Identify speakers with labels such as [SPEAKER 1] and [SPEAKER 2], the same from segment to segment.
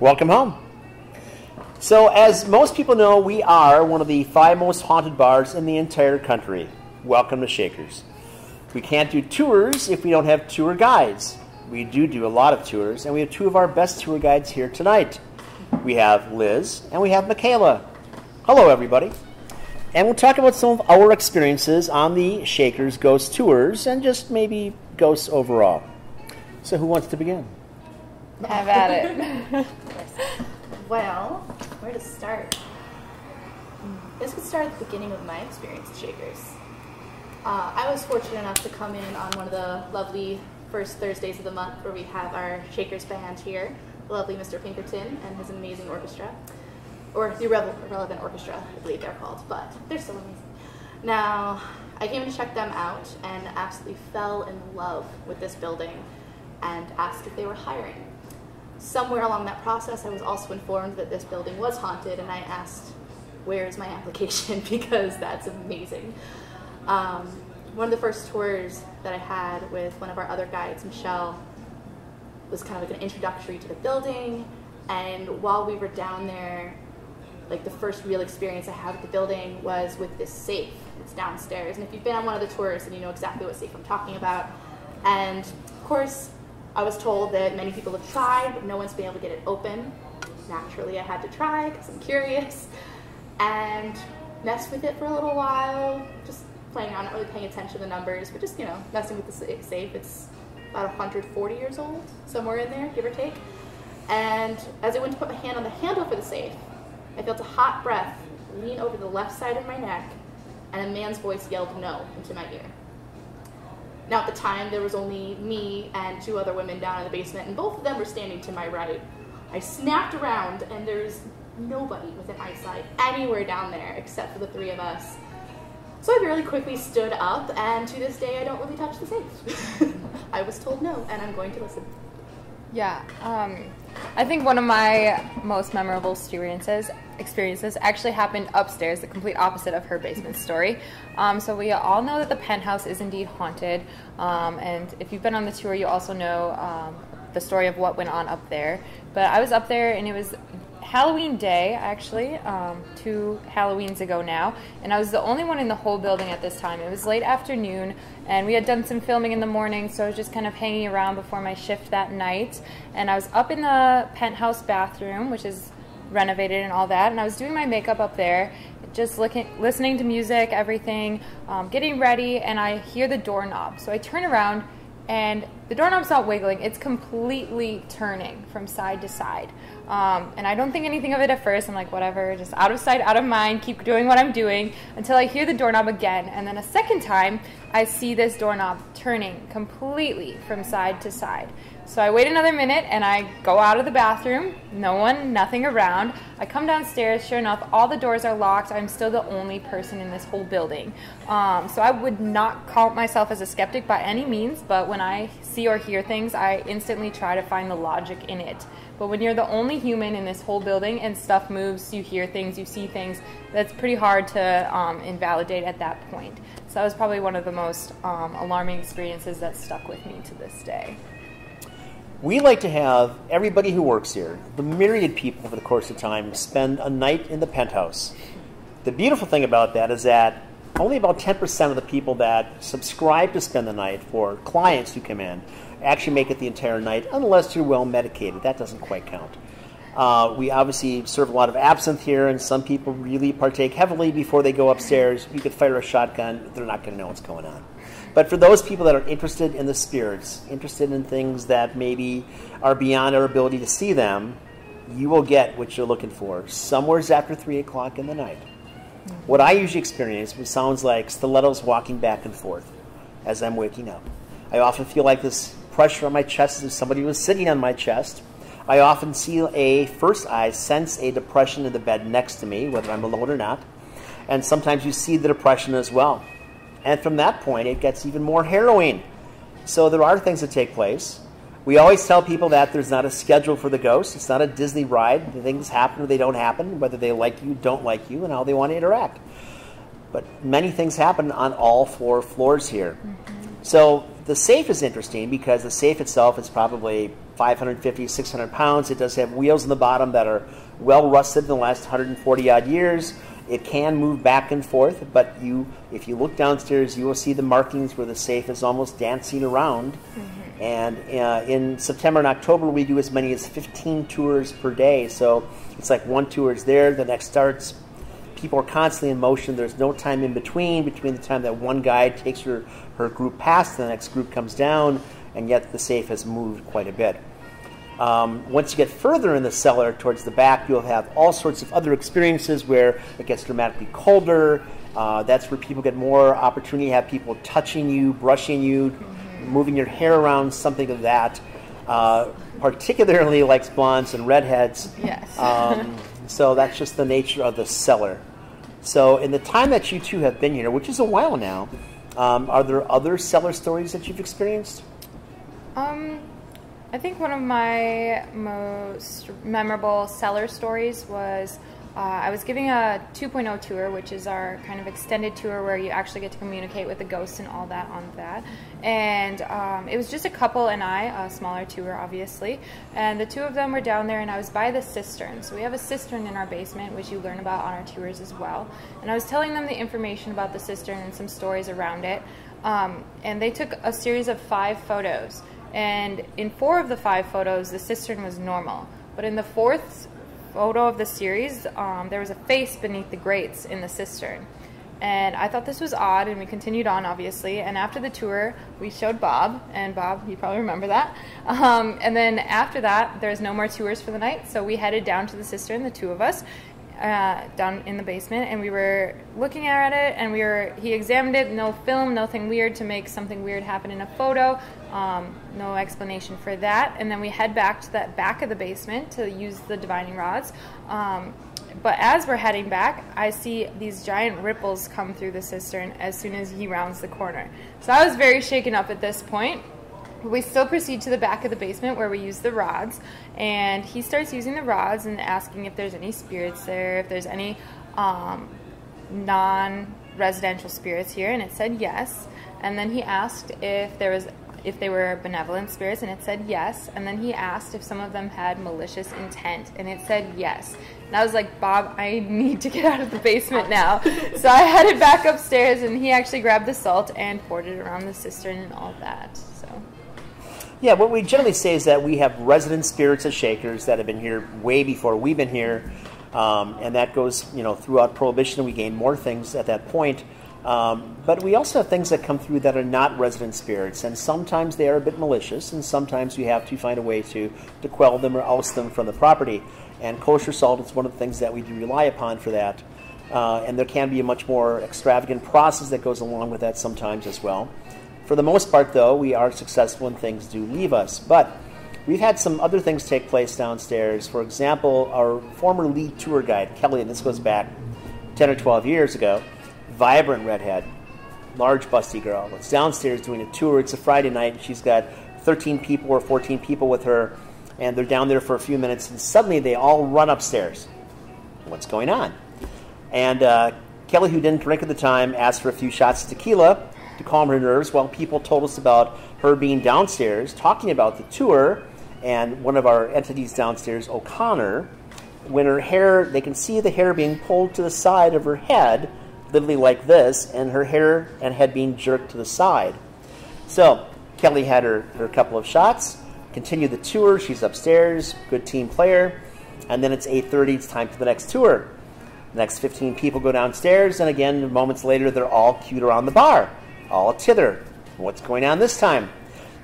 [SPEAKER 1] Welcome home. So, as most people know, we are one of the five most haunted bars in the entire country. Welcome to Shakers. We can't do tours if we don't have tour guides. We do do a lot of tours, and we have two of our best tour guides here tonight. We have Liz and we have Michaela. Hello, everybody. And we'll talk about some of our experiences on the Shakers Ghost Tours and just maybe ghosts overall. So, who wants to begin?
[SPEAKER 2] Have at it.
[SPEAKER 3] Well, where to start? This could start at the beginning of my experience at Shakers. Uh, I was fortunate enough to come in on one of the lovely first Thursdays of the month where we have our Shakers band here, the lovely Mr. Pinkerton and his amazing orchestra, or the Irrelevant Orchestra, I believe they're called, but they're still amazing. Now, I came to check them out and absolutely fell in love with this building and asked if they were hiring somewhere along that process, I was also informed that this building was haunted, and I asked, "Where is my application?" because that's amazing. Um, one of the first tours that I had with one of our other guides, Michelle, was kind of like an introductory to the building. And while we were down there, like the first real experience I had with the building was with this safe. It's downstairs, and if you've been on one of the tours, then you know exactly what safe I'm talking about. And of course, I was told that many people have tried, but no one's been able to get it open. Naturally, I had to try because I'm curious and messed with it for a little while, just playing around, not really paying attention to the numbers, but just, you know, messing with the safe. It's about 140 years old, somewhere in there, give or take. And as I went to put my hand on the handle for the safe, I felt a hot breath lean over the left side of my neck, and a man's voice yelled no into my ear. Now, at the time, there was only me and two other women down in the basement, and both of them were standing to my right. I snapped around, and there's nobody within eyesight anywhere down there except for the three of us. So I really quickly stood up, and to this day, I don't really touch the safe. I was told no, and I'm going to listen.
[SPEAKER 2] Yeah, um, I think one of my most memorable experiences experiences actually happened upstairs, the complete opposite of her basement story. Um, so we all know that the penthouse is indeed haunted, um, and if you've been on the tour, you also know um, the story of what went on up there. But I was up there, and it was Halloween day, actually, um, two Halloweens ago now, and I was the only one in the whole building at this time. It was late afternoon, and we had done some filming in the morning, so I was just kind of hanging around before my shift that night. And I was up in the penthouse bathroom, which is renovated and all that, and I was doing my makeup up there, just looking, listening to music, everything, um, getting ready, and I hear the doorknob. So I turn around, and the doorknob's not wiggling; it's completely turning from side to side. Um, and I don't think anything of it at first. I'm like, whatever, just out of sight, out of mind, keep doing what I'm doing until I hear the doorknob again. And then a second time, I see this doorknob turning completely from side to side. So I wait another minute and I go out of the bathroom. No one, nothing around. I come downstairs. Sure enough, all the doors are locked. I'm still the only person in this whole building. Um, so I would not count myself as a skeptic by any means, but when I see or hear things, I instantly try to find the logic in it. But when you're the only human in this whole building and stuff moves, you hear things, you see things, that's pretty hard to um, invalidate at that point. So that was probably one of the most um, alarming experiences that stuck with me to this day.
[SPEAKER 1] We like to have everybody who works here, the myriad people over the course of time, spend a night in the penthouse. The beautiful thing about that is that only about 10% of the people that subscribe to spend the night for clients who come in actually make it the entire night unless you're well medicated. That doesn't quite count. Uh, we obviously serve a lot of absinthe here, and some people really partake heavily before they go upstairs. You could fire a shotgun, they're not going to know what's going on. But for those people that are interested in the spirits, interested in things that maybe are beyond our ability to see them, you will get what you're looking for somewheres after 3 o'clock in the night. What I usually experience sounds like stilettos walking back and forth as I'm waking up. I often feel like this pressure on my chest as if somebody was sitting on my chest. I often see a, first I sense a depression in the bed next to me, whether I'm alone or not. And sometimes you see the depression as well. And from that point, it gets even more harrowing. So there are things that take place. We always tell people that there's not a schedule for the ghost. It's not a Disney ride. The things happen or they don't happen, whether they like you, don't like you, and how they want to interact. But many things happen on all four floors here. Mm-hmm. So the safe is interesting because the safe itself is probably 550, 600 pounds. It does have wheels in the bottom that are well rusted in the last 140 odd years. It can move back and forth, but you, if you look downstairs, you will see the markings where the safe is almost dancing around. Mm-hmm. And uh, in September and October, we do as many as 15 tours per day. So it's like one tour is there, the next starts. People are constantly in motion. There's no time in between, between the time that one guide takes her, her group past, the next group comes down, and yet the safe has moved quite a bit. Um, once you get further in the cellar towards the back, you'll have all sorts of other experiences where it gets dramatically colder. Uh, that's where people get more opportunity to have people touching you, brushing you, mm-hmm. moving your hair around, something of that. Uh, particularly likes blondes and redheads.
[SPEAKER 2] Yes.
[SPEAKER 1] um, so that's just the nature of the cellar. So, in the time that you two have been here, which is a while now, um, are there other cellar stories that you've experienced?
[SPEAKER 2] Um, I think one of my most memorable cellar stories was uh, I was giving a 2.0 tour, which is our kind of extended tour where you actually get to communicate with the ghosts and all that on that. And um, it was just a couple and I, a smaller tour, obviously. And the two of them were down there, and I was by the cistern. So we have a cistern in our basement, which you learn about on our tours as well. And I was telling them the information about the cistern and some stories around it. Um, and they took a series of five photos. And in four of the five photos, the cistern was normal. But in the fourth photo of the series, um, there was a face beneath the grates in the cistern. And I thought this was odd, and we continued on, obviously. And after the tour, we showed Bob, and Bob, you probably remember that. Um, and then after that, there's no more tours for the night, so we headed down to the cistern, the two of us, uh, down in the basement, and we were looking at it, and we were he examined it, no film, nothing weird to make something weird happen in a photo, um, no explanation for that, and then we head back to that back of the basement to use the divining rods. Um, but as we're heading back, I see these giant ripples come through the cistern as soon as he rounds the corner. So I was very shaken up at this point we still proceed to the back of the basement where we use the rods, and he starts using the rods and asking if there's any spirits there, if there's any um, non residential spirits here, and it said yes. And then he asked if there was if they were benevolent spirits, and it said yes. And then he asked if some of them had malicious intent, and it said yes. And I was like, Bob, I need to get out of the basement now. so I headed back upstairs, and he actually grabbed the salt and poured it around the cistern and all that.
[SPEAKER 1] Yeah, what we generally say is that we have resident spirits as Shakers that have been here way before we've been here, um, and that goes you know throughout Prohibition. We gain more things at that point. Um, but we also have things that come through that are not resident spirits, and sometimes they are a bit malicious, and sometimes we have to find a way to, to quell them or oust them from the property. And kosher salt is one of the things that we do rely upon for that. Uh, and there can be a much more extravagant process that goes along with that sometimes as well. For the most part, though, we are successful and things do leave us. But we've had some other things take place downstairs. For example, our former lead tour guide, Kelly, and this goes back 10 or 12 years ago, vibrant redhead, large busty girl, was downstairs doing a tour. It's a Friday night, and she's got 13 people or 14 people with her, and they're down there for a few minutes, and suddenly they all run upstairs. What's going on? And uh, Kelly, who didn't drink at the time, asked for a few shots of tequila to calm her nerves while people told us about her being downstairs talking about the tour and one of our entities downstairs, O'Connor, when her hair, they can see the hair being pulled to the side of her head, literally like this, and her hair and head being jerked to the side. So Kelly had her, her couple of shots, continued the tour. She's upstairs, good team player. And then it's 8.30, it's time for the next tour. The next 15 people go downstairs, and again, moments later, they're all queued around the bar all tither. What's going on this time?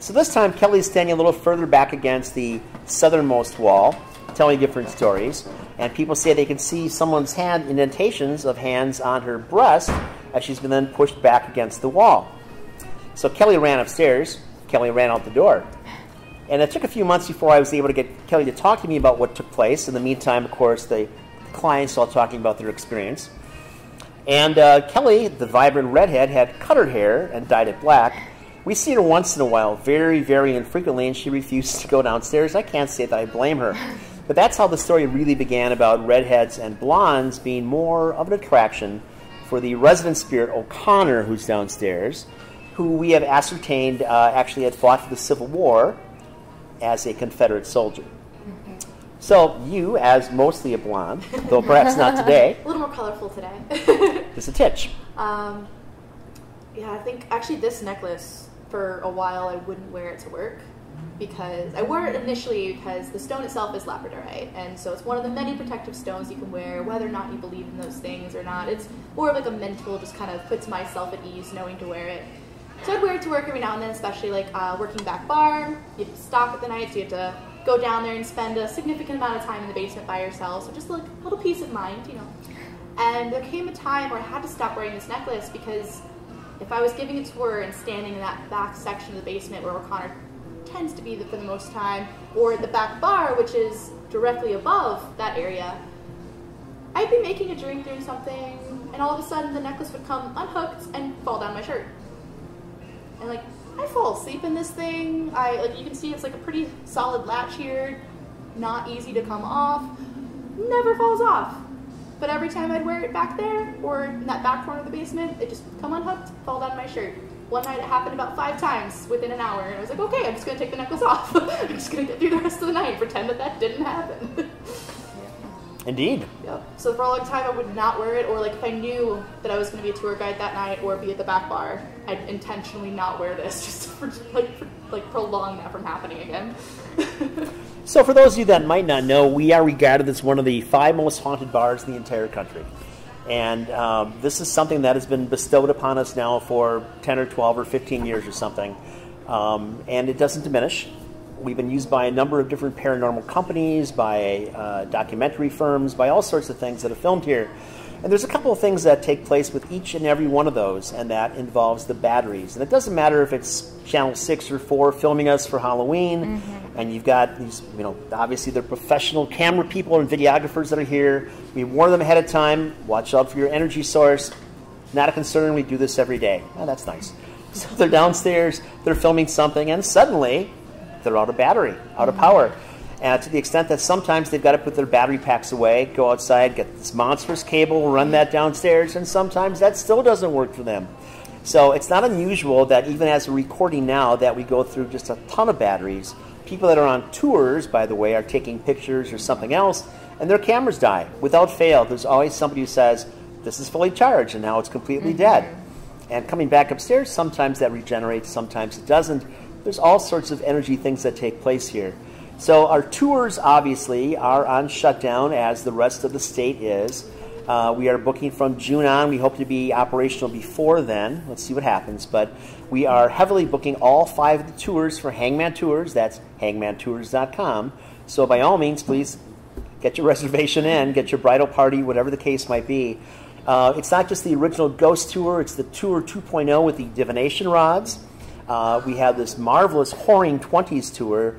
[SPEAKER 1] So this time, Kelly's standing a little further back against the southernmost wall, telling different stories. And people say they can see someone's hand indentations of hands on her breast as she's been then pushed back against the wall. So Kelly ran upstairs. Kelly ran out the door. And it took a few months before I was able to get Kelly to talk to me about what took place. In the meantime, of course, the clients all talking about their experience. And uh, Kelly, the vibrant redhead, had cut her hair and dyed it black. We see her once in a while, very, very infrequently, and she refuses to go downstairs. I can't say that I blame her. But that's how the story really began about redheads and blondes being more of an attraction for the resident spirit O'Connor, who's downstairs. who we have ascertained uh, actually had fought for the Civil War as a Confederate soldier. So you, as mostly a blonde, though perhaps not today,
[SPEAKER 3] A little more colorful today.
[SPEAKER 1] is a titch.
[SPEAKER 3] um, yeah, I think actually this necklace for a while I wouldn't wear it to work because I wore it initially because the stone itself is labradorite, and so it's one of the many protective stones you can wear, whether or not you believe in those things or not. It's more of like a mental, just kind of puts myself at ease knowing to wear it. So I'd wear it to work every now and then, especially like uh, working back bar. You have to stop at the night, so you have to go down there and spend a significant amount of time in the basement by yourself. So just like a little peace of mind, you know. And there came a time where I had to stop wearing this necklace because if I was giving a tour and standing in that back section of the basement where O'Connor tends to be for the most time, or the back bar, which is directly above that area, I'd be making a drink doing something, and all of a sudden the necklace would come unhooked and fall down my shirt. And like, I fall asleep in this thing. I like you can see it's like a pretty solid latch here, not easy to come off. Never falls off. But every time I'd wear it back there or in that back corner of the basement, it just come unhooked, fall down my shirt. One night it happened about five times within an hour, and I was like, okay, I'm just gonna take the necklace off. I'm just gonna get through the rest of the night, pretend that that didn't happen.
[SPEAKER 1] Indeed.
[SPEAKER 3] Yeah. So for a long time, I would not wear it, or like if I knew that I was going to be a tour guide that night or be at the back bar, I'd intentionally not wear this just to for, like for, like prolong that from happening again.
[SPEAKER 1] So, for those of you that might not know, we are regarded as one of the five most haunted bars in the entire country. And um, this is something that has been bestowed upon us now for 10 or 12 or 15 years or something. Um, and it doesn't diminish. We've been used by a number of different paranormal companies, by uh, documentary firms, by all sorts of things that have filmed here. And there's a couple of things that take place with each and every one of those, and that involves the batteries. And it doesn't matter if it's Channel 6 or 4 filming us for Halloween, and you've got these, you know, obviously they're professional camera people and videographers that are here. We warn them ahead of time, watch out for your energy source. Not a concern, we do this every day. Oh, that's nice. So they're downstairs, they're filming something, and suddenly they're out of battery, out of power. And to the extent that sometimes they've got to put their battery packs away, go outside, get this monstrous cable, run that downstairs, and sometimes that still doesn't work for them. So it's not unusual that even as we're recording now that we go through just a ton of batteries. People that are on tours, by the way, are taking pictures or something else, and their cameras die. Without fail, there's always somebody who says, this is fully charged, and now it's completely mm-hmm. dead. And coming back upstairs, sometimes that regenerates, sometimes it doesn't. There's all sorts of energy things that take place here. So our tours, obviously, are on shutdown as the rest of the state is. Uh, we are booking from June on. We hope to be operational before then. Let's see what happens. But we are heavily booking all five of the tours for Hangman Tours. That's hangmantours.com. So by all means, please get your reservation in, get your bridal party, whatever the case might be. Uh, it's not just the original Ghost Tour, it's the Tour 2.0 with the divination rods. Uh, we have this marvelous Whoring 20s tour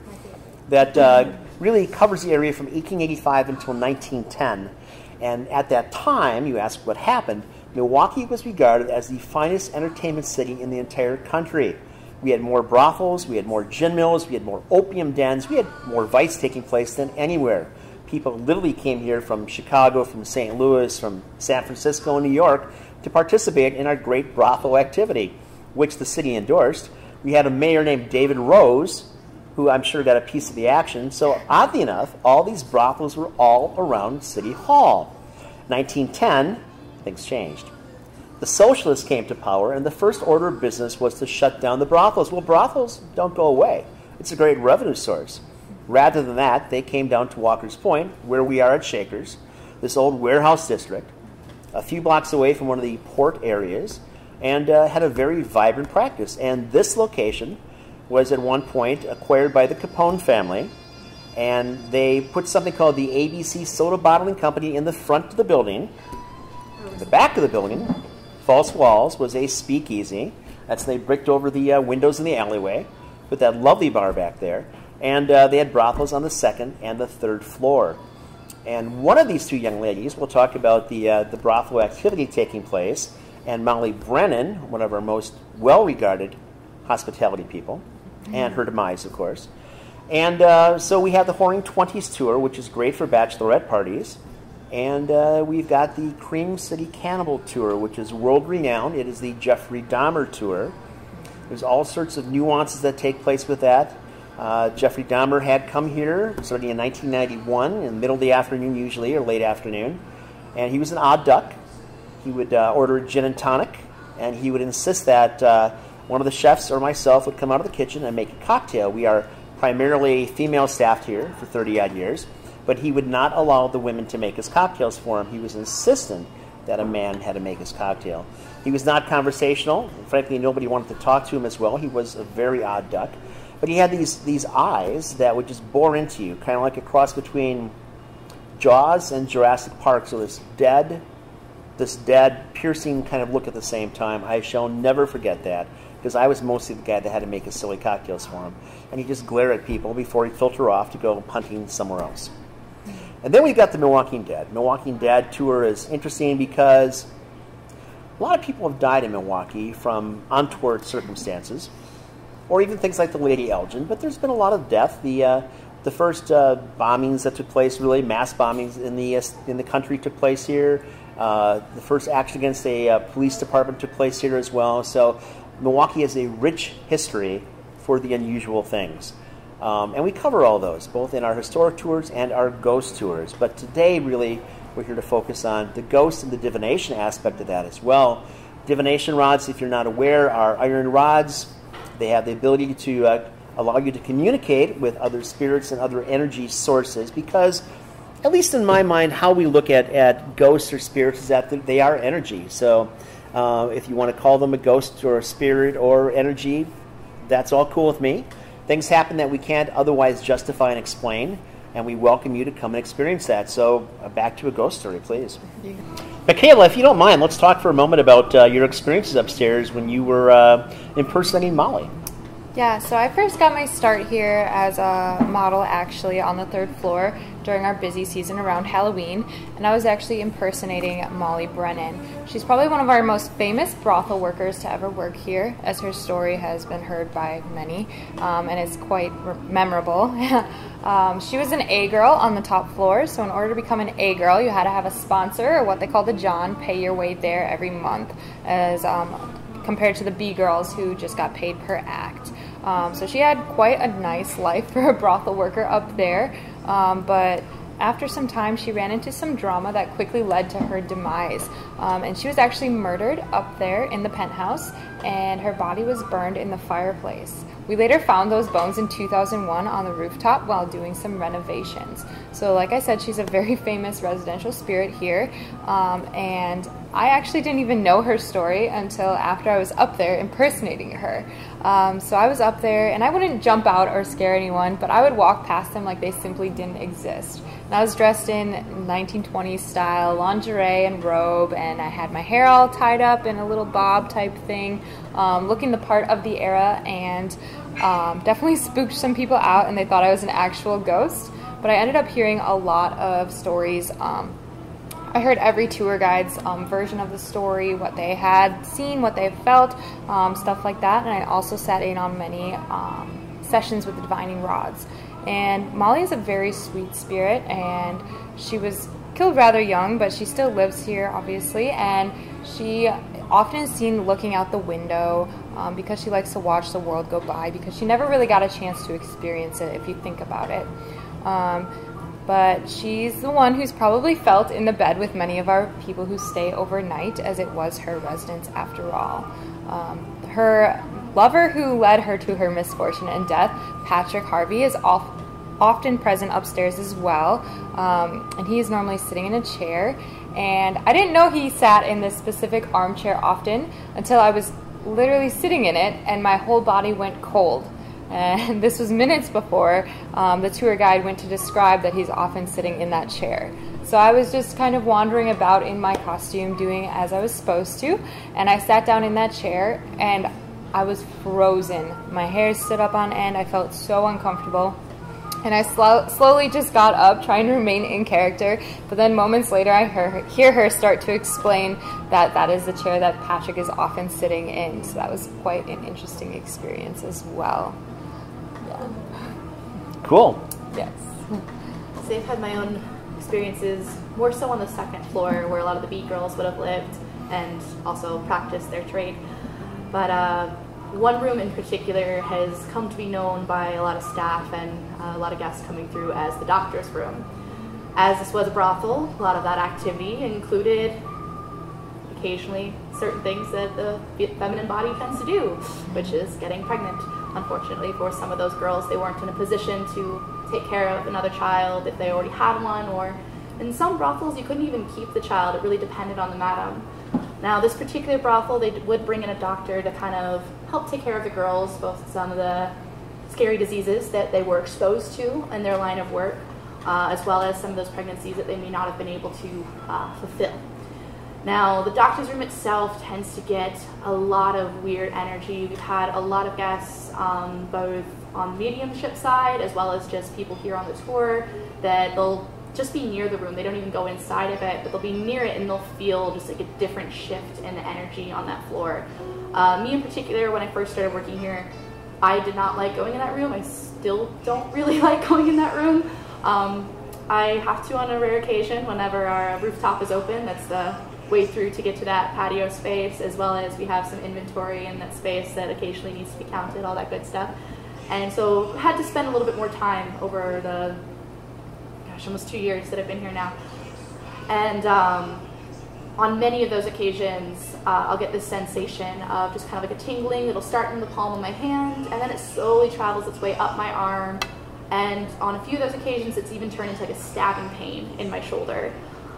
[SPEAKER 1] that uh, really covers the area from 1885 until 1910. And at that time, you ask what happened, Milwaukee was regarded as the finest entertainment city in the entire country. We had more brothels, we had more gin mills, we had more opium dens, we had more vice taking place than anywhere. People literally came here from Chicago, from St. Louis, from San Francisco, and New York to participate in our great brothel activity, which the city endorsed. We had a mayor named David Rose, who I'm sure got a piece of the action. So, oddly enough, all these brothels were all around City Hall. 1910, things changed. The socialists came to power, and the first order of business was to shut down the brothels. Well, brothels don't go away, it's a great revenue source. Rather than that, they came down to Walker's Point, where we are at Shakers, this old warehouse district, a few blocks away from one of the port areas, and uh, had a very vibrant practice. And this location was at one point acquired by the Capone family, and they put something called the ABC Soda Bottling Company in the front of the building. In the back of the building, false walls, was a speakeasy. That's they bricked over the uh, windows in the alleyway, with that lovely bar back there, and uh, they had brothels on the second and the third floor. And one of these two young ladies, we'll talk about the uh, the brothel activity taking place, and Molly Brennan, one of our most well-regarded hospitality people, and her demise, of course. And uh, so we have the Whoring 20s tour, which is great for bachelorette parties. And uh, we've got the Cream City Cannibal tour, which is world renowned. It is the Jeffrey Dahmer tour. There's all sorts of nuances that take place with that. Uh, Jeffrey Dahmer had come here starting in 1991 in the middle of the afternoon, usually, or late afternoon. And he was an odd duck. He would uh, order a gin and tonic, and he would insist that uh, one of the chefs or myself would come out of the kitchen and make a cocktail. We are primarily female staffed here for 30 odd years, but he would not allow the women to make his cocktails for him. He was insistent that a man had to make his cocktail. He was not conversational. Frankly, nobody wanted to talk to him as well. He was a very odd duck. But he had these, these eyes that would just bore into you, kind of like a cross between Jaws and Jurassic Park. So this dead, this dead, piercing kind of look at the same time. I shall never forget that because I was mostly the guy that had to make his silly cocktails for him. And he'd just glare at people before he'd filter off to go punting somewhere else. And then we've got the Milwaukee Dead. Milwaukee Dead tour is interesting because a lot of people have died in Milwaukee from untoward circumstances, or even things like the Lady Elgin. But there's been a lot of death. The uh, the first uh, bombings that took place, really mass bombings in the uh, in the country, took place here. Uh, the first action against a uh, police department took place here as well. So Milwaukee has a rich history for the unusual things. Um, and we cover all those, both in our historic tours and our ghost tours. But today, really, we're here to focus on the ghost and the divination aspect of that as well. Divination rods, if you're not aware, are iron rods. They have the ability to uh, allow you to communicate with other spirits and other energy sources because, at least in my mind, how we look at, at ghosts or spirits is that they are energy. So, uh, if you want to call them a ghost or a spirit or energy, that's all cool with me. Things happen that we can't otherwise justify and explain, and we welcome you to come and experience that. So, uh, back to a ghost story, please. Michaela, if you don't mind, let's talk for a moment about uh, your experiences upstairs when you were uh, impersonating Molly.
[SPEAKER 2] Yeah, so I first got my start here as a model actually on the third floor during our busy season around Halloween, and I was actually impersonating Molly Brennan. She's probably one of our most famous brothel workers to ever work here, as her story has been heard by many, um, and is quite memorable. um, she was an A girl on the top floor, so in order to become an A girl, you had to have a sponsor, or what they call the John, pay your way there every month, as um, compared to the B girls who just got paid per act. Um, so she had quite a nice life for a brothel worker up there, um, but after some time, she ran into some drama that quickly led to her demise. Um, and she was actually murdered up there in the penthouse, and her body was burned in the fireplace. We later found those bones in 2001 on the rooftop while doing some renovations. So, like I said, she's a very famous residential spirit here, um, and I actually didn't even know her story until after I was up there impersonating her. Um, so I was up there, and I wouldn't jump out or scare anyone, but I would walk past them like they simply didn't exist. And I was dressed in 1920s style lingerie and robe, and I had my hair all tied up in a little bob type thing, um, looking the part of the era, and um, definitely spooked some people out, and they thought I was an actual ghost. But I ended up hearing a lot of stories um, I heard every tour guide's um, version of the story, what they had seen, what they felt, um, stuff like that. And I also sat in on many um, sessions with the divining rods. And Molly is a very sweet spirit, and she was killed rather young, but she still lives here, obviously. And she often seen looking out the window um, because she likes to watch the world go by because she never really got a chance to experience it if you think about it. Um, but she's the one who's probably felt in the bed with many of our people who stay overnight, as it was her residence after all. Um, her lover who led her to her misfortune and death, Patrick Harvey, is off, often present upstairs as well, um, and he is normally sitting in a chair. And I didn't know he sat in this specific armchair often until I was literally sitting in it, and my whole body went cold. And this was minutes before um, the tour guide went to describe that he's often sitting in that chair. So I was just kind of wandering about in my costume, doing as I was supposed to. And I sat down in that chair and I was frozen. My hair stood up on end. I felt so uncomfortable. And I sl- slowly just got up, trying to remain in character. But then moments later, I hear, hear her start to explain that that is the chair that Patrick is often sitting in. So that was quite an interesting experience as well. Yeah.
[SPEAKER 1] Cool.
[SPEAKER 3] Yes. So I've had my own experiences more so on the second floor where a lot of the B girls would have lived and also practiced their trade. But uh, one room in particular has come to be known by a lot of staff and uh, a lot of guests coming through as the doctor's room. As this was a brothel, a lot of that activity included occasionally certain things that the feminine body tends to do, which is getting pregnant. Unfortunately, for some of those girls, they weren't in a position to take care of another child if they already had one, or in some brothels, you couldn't even keep the child. It really depended on the madam. Now, this particular brothel, they would bring in a doctor to kind of help take care of the girls, both some of the scary diseases that they were exposed to in their line of work, uh, as well as some of those pregnancies that they may not have been able to uh, fulfill. Now, the doctor's room itself tends to get a lot of weird energy. We've had a lot of guests, um, both on the mediumship side as well as just people here on the tour, that they'll just be near the room. They don't even go inside of it, but they'll be near it and they'll feel just like a different shift in the energy on that floor. Uh, me in particular, when I first started working here, I did not like going in that room. I still don't really like going in that room. Um, I have to on a rare occasion whenever our rooftop is open. That's the way through to get to that patio space, as well as we have some inventory in that space that occasionally needs to be counted, all that good stuff. And so had to spend a little bit more time over the, gosh, almost two years that I've been here now. And um, on many of those occasions, uh, I'll get this sensation of just kind of like a tingling. It'll start in the palm of my hand, and then it slowly travels its way up my arm. And on a few of those occasions, it's even turned into like a stabbing pain in my shoulder.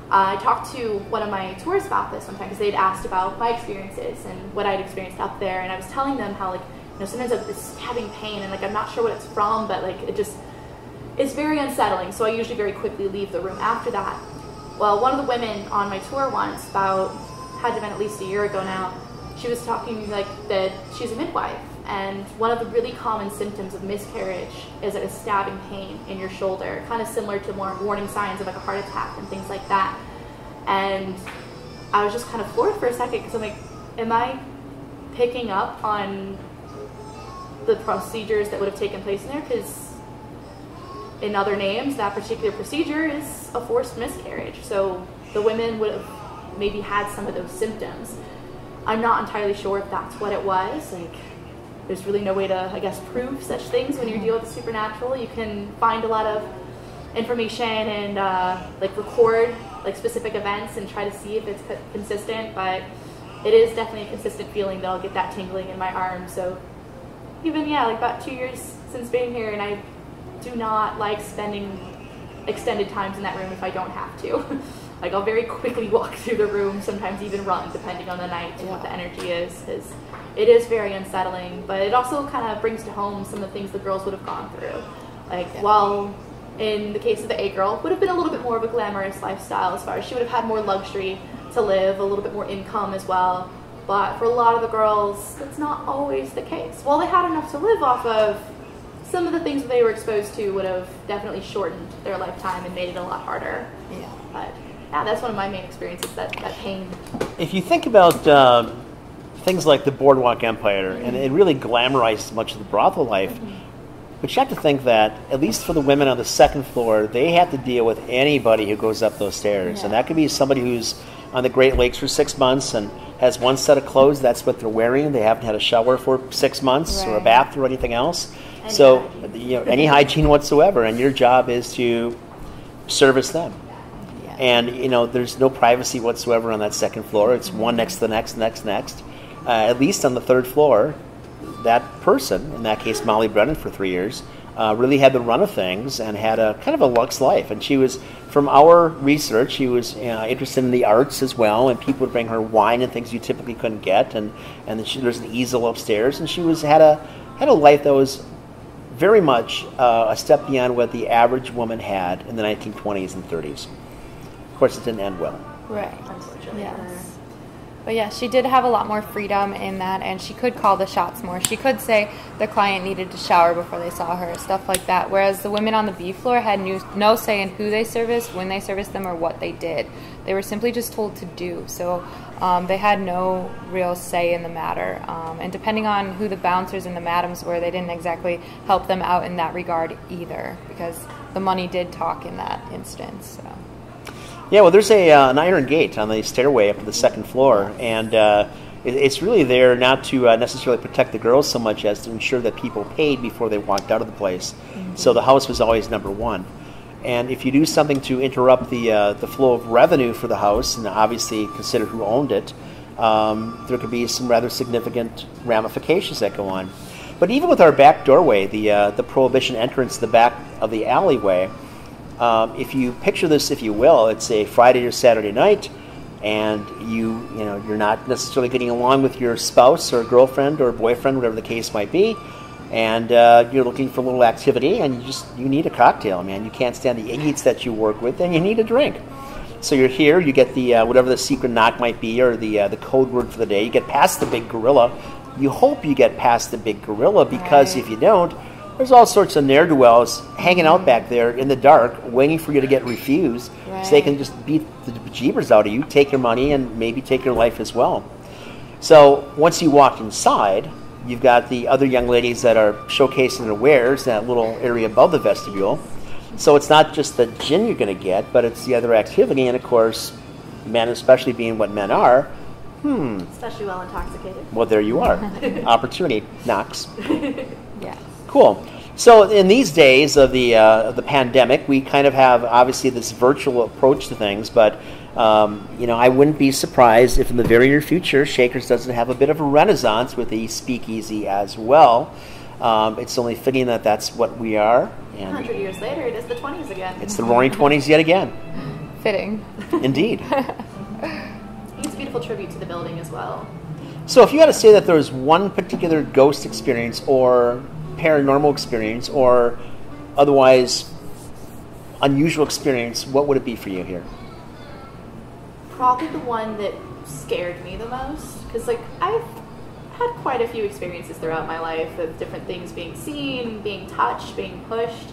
[SPEAKER 3] Uh, I talked to one of my tourists about this one time because they'd asked about my experiences and what I'd experienced up there, and I was telling them how like you know sometimes I have this stabbing pain and like I'm not sure what it's from, but like it just it's very unsettling. So I usually very quickly leave the room after that. Well, one of the women on my tour once, about had to have been at least a year ago now, she was talking like that she's a midwife and one of the really common symptoms of miscarriage is a stabbing pain in your shoulder, kind of similar to more warning signs of like a heart attack and things like that. And I was just kind of floored for a second because I'm like, am I picking up on the procedures that would have taken place in there? Because in other names, that particular procedure is a forced miscarriage. So the women would have maybe had some of those symptoms. I'm not entirely sure if that's what it was. Like, there's really no way to, I guess, prove such things when you're dealing with the supernatural. You can find a lot of information and uh, like record like specific events and try to see if it's consistent, but it is definitely a consistent feeling that I'll get that tingling in my arm. So even yeah, like about two years since being here, and I do not like spending extended times in that room if I don't have to. like I'll very quickly walk through the room, sometimes even run, depending on the night and yeah. what the energy is. Because it is very unsettling, but it also kind of brings to home some of the things the girls would have gone through. Like, yeah. while in the case of the A girl, would have been a little bit more of a glamorous lifestyle as far as she would have had more luxury to live, a little bit more income as well. But for a lot of the girls, that's not always the case. While they had enough to live off of, some of the things that they were exposed to would have definitely shortened their lifetime and made it a lot harder.
[SPEAKER 2] Yeah.
[SPEAKER 3] But yeah, that's one of my main experiences, that, that pain.
[SPEAKER 1] If you think about um, things like the Boardwalk Empire, mm-hmm. and it really glamorized much of the brothel life. Mm-hmm. But you have to think that, at least for the women on the second floor, they have to deal with anybody who goes up those stairs. Yeah. And that could be somebody who's on the Great Lakes for six months and has one set of clothes, that's what they're wearing. They haven't had a shower for six months right. or a bath or anything else. Any so, hygiene. you know, any hygiene whatsoever. And your job is to service them. Yeah. And, you know, there's no privacy whatsoever on that second floor. It's mm-hmm. one next to the next, next, next uh, at least on the third floor, that person, in that case Molly Brennan for three years, uh, really had the run of things and had a kind of a luxe life. And she was, from our research, she was uh, interested in the arts as well. And people would bring her wine and things you typically couldn't get. And and she, there's an easel upstairs, and she was had a had a life that was very much uh, a step beyond what the average woman had in the 1920s and 30s. Of course, it didn't end well.
[SPEAKER 2] Right. Yes. But yeah, she did have a lot more freedom in that, and she could call the shots more. She could say the client needed to shower before they saw her, stuff like that. Whereas the women on the B floor had no say in who they serviced, when they serviced them, or what they did. They were simply just told to do. So um, they had no real say in the matter. Um, and depending on who the bouncers and the madams were, they didn't exactly help them out in that regard either, because the money did talk in that instance. So.
[SPEAKER 1] Yeah, well, there's a uh, an iron gate on the stairway up to the second floor, and uh, It, it's really there not to uh, necessarily protect the girls so much as to ensure that people paid before they walked out of the place. So the house was always number one. And if you do something to interrupt the uh, the flow of revenue for the house, and obviously consider who owned it, um, there could be some rather significant ramifications that go on. But even with our back doorway, the uh, the prohibition entrance, the back of the alleyway, um, if you picture this, if you will, it's a Friday or Saturday night, and you you know you're not necessarily getting along with your spouse or girlfriend or boyfriend, whatever the case might be, and uh, you're looking for a little activity, and you just you need a cocktail, man. You can't stand the idiots that you work with, and you need a drink. So you're here, you get the uh, whatever the secret knock might be, or the uh, the code word for the day. You get past the big gorilla. You hope you get past the big gorilla because
[SPEAKER 2] Right.
[SPEAKER 1] if you don't, there's all sorts of ne'er do wells hanging out back there in the dark, waiting for you to get refused, so they can just beat the jeebers out of you, take your money, and maybe take your life as well. So once you walk inside, you've got the other young ladies that are showcasing their wares in that little area above the vestibule. So it's not just the gin you're going to get, but it's the other activity, and of course, men, especially being what men are, hmm.
[SPEAKER 3] Especially while intoxicated.
[SPEAKER 1] well, there you are. Opportunity knocks.
[SPEAKER 2] Yes.
[SPEAKER 1] Cool. So in these days of the uh, of the pandemic, we kind of have obviously this virtual approach to things, but um, you know I wouldn't be surprised if in the very near future Shakers doesn't have a bit of a renaissance with the speakeasy as well. Um, it's only fitting that that's what we are, and
[SPEAKER 3] hundred years later, it is the 20s again.
[SPEAKER 1] it's the Roaring Twenties yet again.
[SPEAKER 2] Fitting.
[SPEAKER 1] Indeed.
[SPEAKER 3] It's a beautiful tribute to the building as well.
[SPEAKER 1] So, if you had to say that there was one particular ghost experience or paranormal experience or otherwise unusual experience, what would it be for you here?
[SPEAKER 3] Probably the one that scared me the most. Because, like, I've had quite a few experiences throughout my life of different things being seen, being touched, being pushed.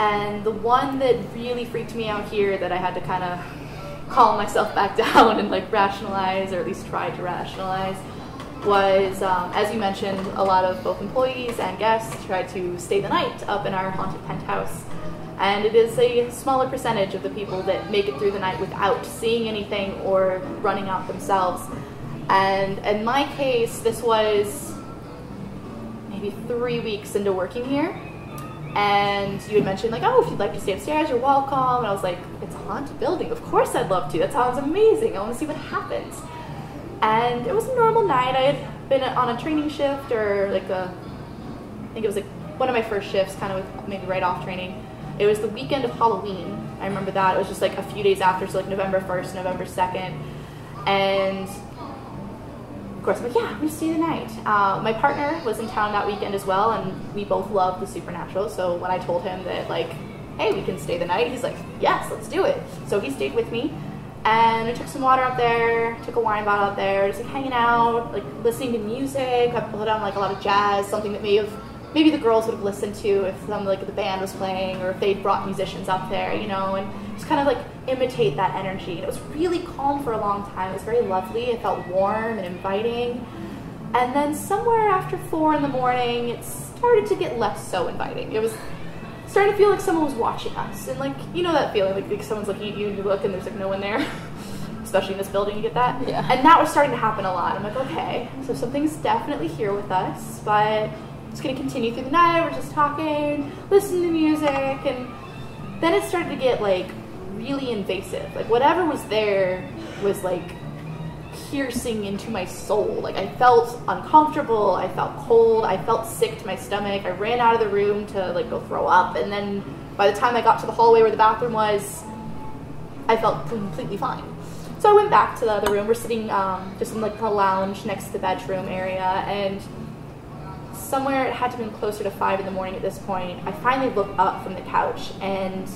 [SPEAKER 3] And the one that really freaked me out here that I had to kind of calm myself back down and like rationalize, or at least try to rationalize, was um, as you mentioned, a lot of both employees and guests tried to stay the night up in our haunted penthouse. And it is a smaller percentage of the people that make it through the night without seeing anything or running out themselves. And in my case, this was maybe three weeks into working here and you had mentioned like, oh, if you'd like to stay upstairs, you're welcome. And I was like, it's a haunted building. Of course, I'd love to. That sounds amazing. I want to see what happens. And it was a normal night. I had been on a training shift or like a, I think it was like one of my first shifts, kind of with maybe right off training. It was the weekend of Halloween. I remember that. It was just like a few days after, so like November 1st, November 2nd. And of course, I'm like, yeah, I'm stay the night. Uh, my partner was in town that weekend as well, and we both love the supernatural. So when I told him that, like, hey, we can stay the night, he's like, yes, let's do it. So he stayed with me, and we took some water up there, took a wine bottle up there, just like hanging out, like listening to music. I put on like a lot of jazz, something that may have maybe the girls would have listened to if some like the band was playing or if they'd brought musicians up there, you know, and just kind of like imitate that energy. And it was really calm for a long time. It was very lovely. It felt warm and inviting. And then somewhere after four in the morning, it started to get less so inviting. It was starting to feel like someone was watching us, and like you know that feeling, like, like someone's looking at you, and you look, and there's like no one there. Especially in this building, you get that.
[SPEAKER 2] Yeah.
[SPEAKER 3] And that was starting to happen a lot. I'm like, okay, so something's definitely here with us, but it's gonna continue through the night. We're just talking, listening to music, and then it started to get like really invasive. Like whatever was there was like piercing into my soul. Like I felt uncomfortable, I felt cold, I felt sick to my stomach. I ran out of the room to like go throw up and then by the time I got to the hallway where the bathroom was, I felt completely fine. So I went back to the other room. We're sitting um, just in like a lounge next to the bedroom area and somewhere it had to have been closer to five in the morning at this point. I finally look up from the couch and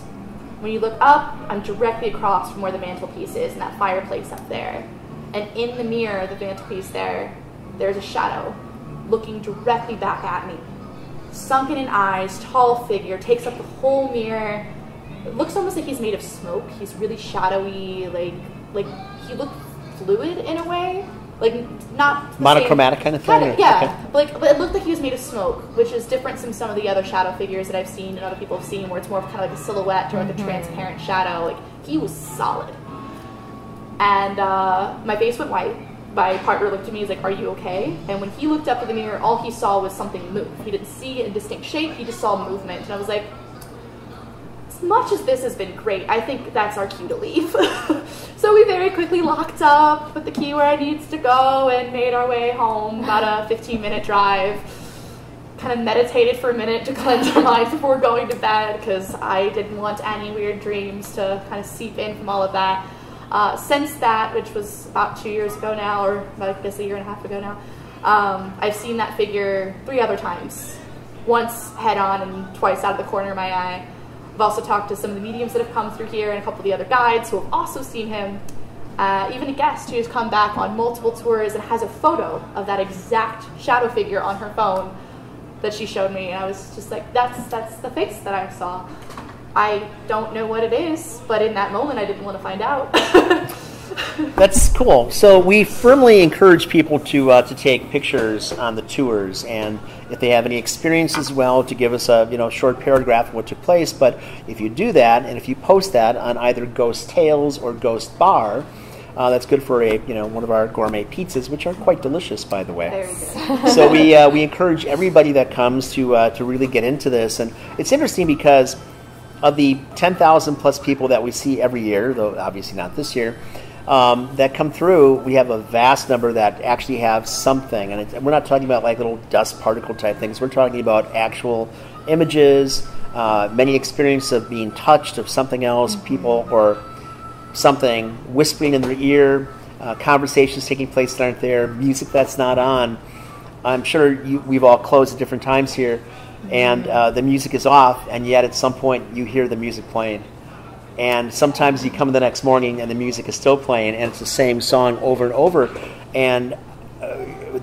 [SPEAKER 3] when you look up, I'm directly across from where the mantelpiece is and that fireplace up there. And in the mirror the mantelpiece there, there's a shadow looking directly back at me. Sunken in eyes, tall figure, takes up the whole mirror. It looks almost like he's made of smoke. He's really shadowy, like like he looked fluid in a way. Like not the same-
[SPEAKER 1] Monochromatic kind of thing?
[SPEAKER 3] Kind of, yeah.
[SPEAKER 1] Okay.
[SPEAKER 3] But, like, but it looked like he was made of smoke, which is different from some of the other shadow figures that I've seen and other people have seen, where it's more of kind of like a silhouette or like a transparent shadow. Like he was solid, and uh, my face went white, my partner looked at me. He's like, "Are you okay?" And when he looked up at the mirror, all he saw was something move. He didn't see a distinct shape. He just saw movement. And I was like, as much as this has been great, I think that's our cue to leave. so we very quickly locked up, put the key where it needs to go, and made our way home. About a 15 minute drive. Kind of meditated for a minute to cleanse my mind before going to bed because I didn't want any weird dreams to kind of seep in from all of that. Uh, since that, which was about two years ago now, or I guess a year and a half ago now, um, I've seen that figure three other times. Once head on and twice out of the corner of my eye. I've also talked to some of the mediums that have come through here and a couple of the other guides who have also seen him. Uh, even a guest who has come back on multiple tours and has a photo of that exact shadow figure on her phone that she showed me, and I was just like, "That's that's the face that I saw." I don't know what it is, but in that moment, I didn't want to find out.
[SPEAKER 1] That's cool. So we firmly encourage people to uh, to take pictures on the tours, and if they have any experience as well, to give us a you know short paragraph of what took place. But if you do that, and if you post that on either Ghost Tales or Ghost Bar, uh, that's good for a you know one of our gourmet pizzas, which are quite delicious, by the way.
[SPEAKER 3] Very good.
[SPEAKER 1] so we uh, we encourage everybody that comes to uh, to really get into this, and it's interesting because of the 10,000 plus people that we see every year, though obviously not this year, um, that come through, we have a vast number that actually have something, and we're not talking about like little dust particle type things. We're talking about actual images, uh, many experiences of being touched of something else, people or something whispering in their ear, uh, conversations taking place that aren't there, music that's not on. I'm sure you, we've all closed at different times here, and uh, the music is off, and yet at some point you hear the music playing. And sometimes you come the next morning and the music is still playing, and it's the same song over and over. And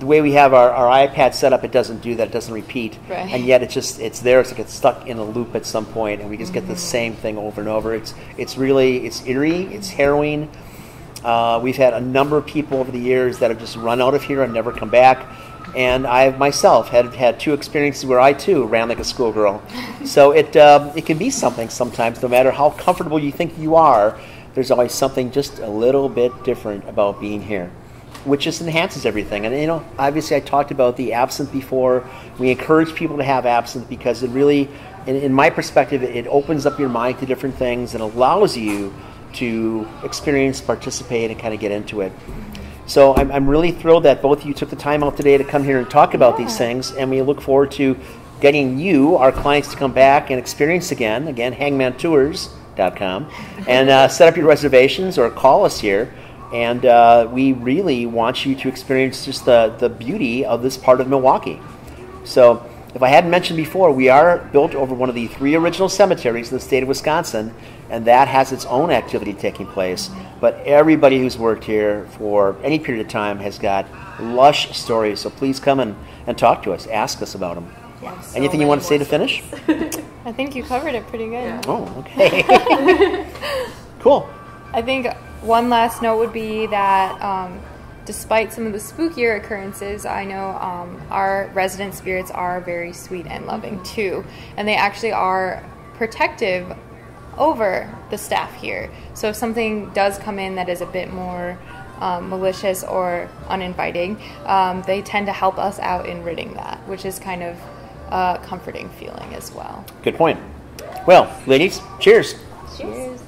[SPEAKER 1] the way we have our, our iPad set up, it doesn't do that. It doesn't repeat,
[SPEAKER 2] Right.
[SPEAKER 1] and yet it's just it's there. It's like it's stuck in a loop at some point, and we just get the same thing over and over. It's it's really it's eerie. It's harrowing. Uh, we've had a number of people over the years that have just run out of here and never come back. And I myself had had two experiences where I too ran like a schoolgirl. so it um, it can be something sometimes. No matter how comfortable you think you are, there's always something just a little bit different about being here, which just enhances everything. And you know, obviously, I talked about the absinthe before. We encourage people to have absinthe because it really, in, in my perspective, it opens up your mind to different things and allows you to experience, participate, and kind of get into it. So I'm, I'm really thrilled that both of you took the time out today to come here and talk about these things, and we look forward to getting you, our clients, to come back and experience again. Again, hangmantours.com, and uh, set up your reservations or call us here. And uh, we really want you to experience just the, the beauty of this part of Milwaukee. So, if I hadn't mentioned before, we are built over one of the three original cemeteries in the state of Wisconsin, and that has its own activity taking place. But everybody who's worked here for any period of time has got lush stories. So please come and, and talk to us, ask us about them.
[SPEAKER 3] So
[SPEAKER 1] Anything you want to say to finish?
[SPEAKER 2] I think you covered it pretty good.
[SPEAKER 1] Oh, okay. cool.
[SPEAKER 2] I think one last note would be that um, despite some of the spookier occurrences, I know um, our resident spirits are very sweet and loving too, and they actually are protective over the staff here. So if something does come in that is a bit more um, malicious or uninviting, um, they tend to help us out in ridding that, which is kind of a comforting feeling as well.
[SPEAKER 1] Good point. Well, ladies, cheers.
[SPEAKER 3] Cheers.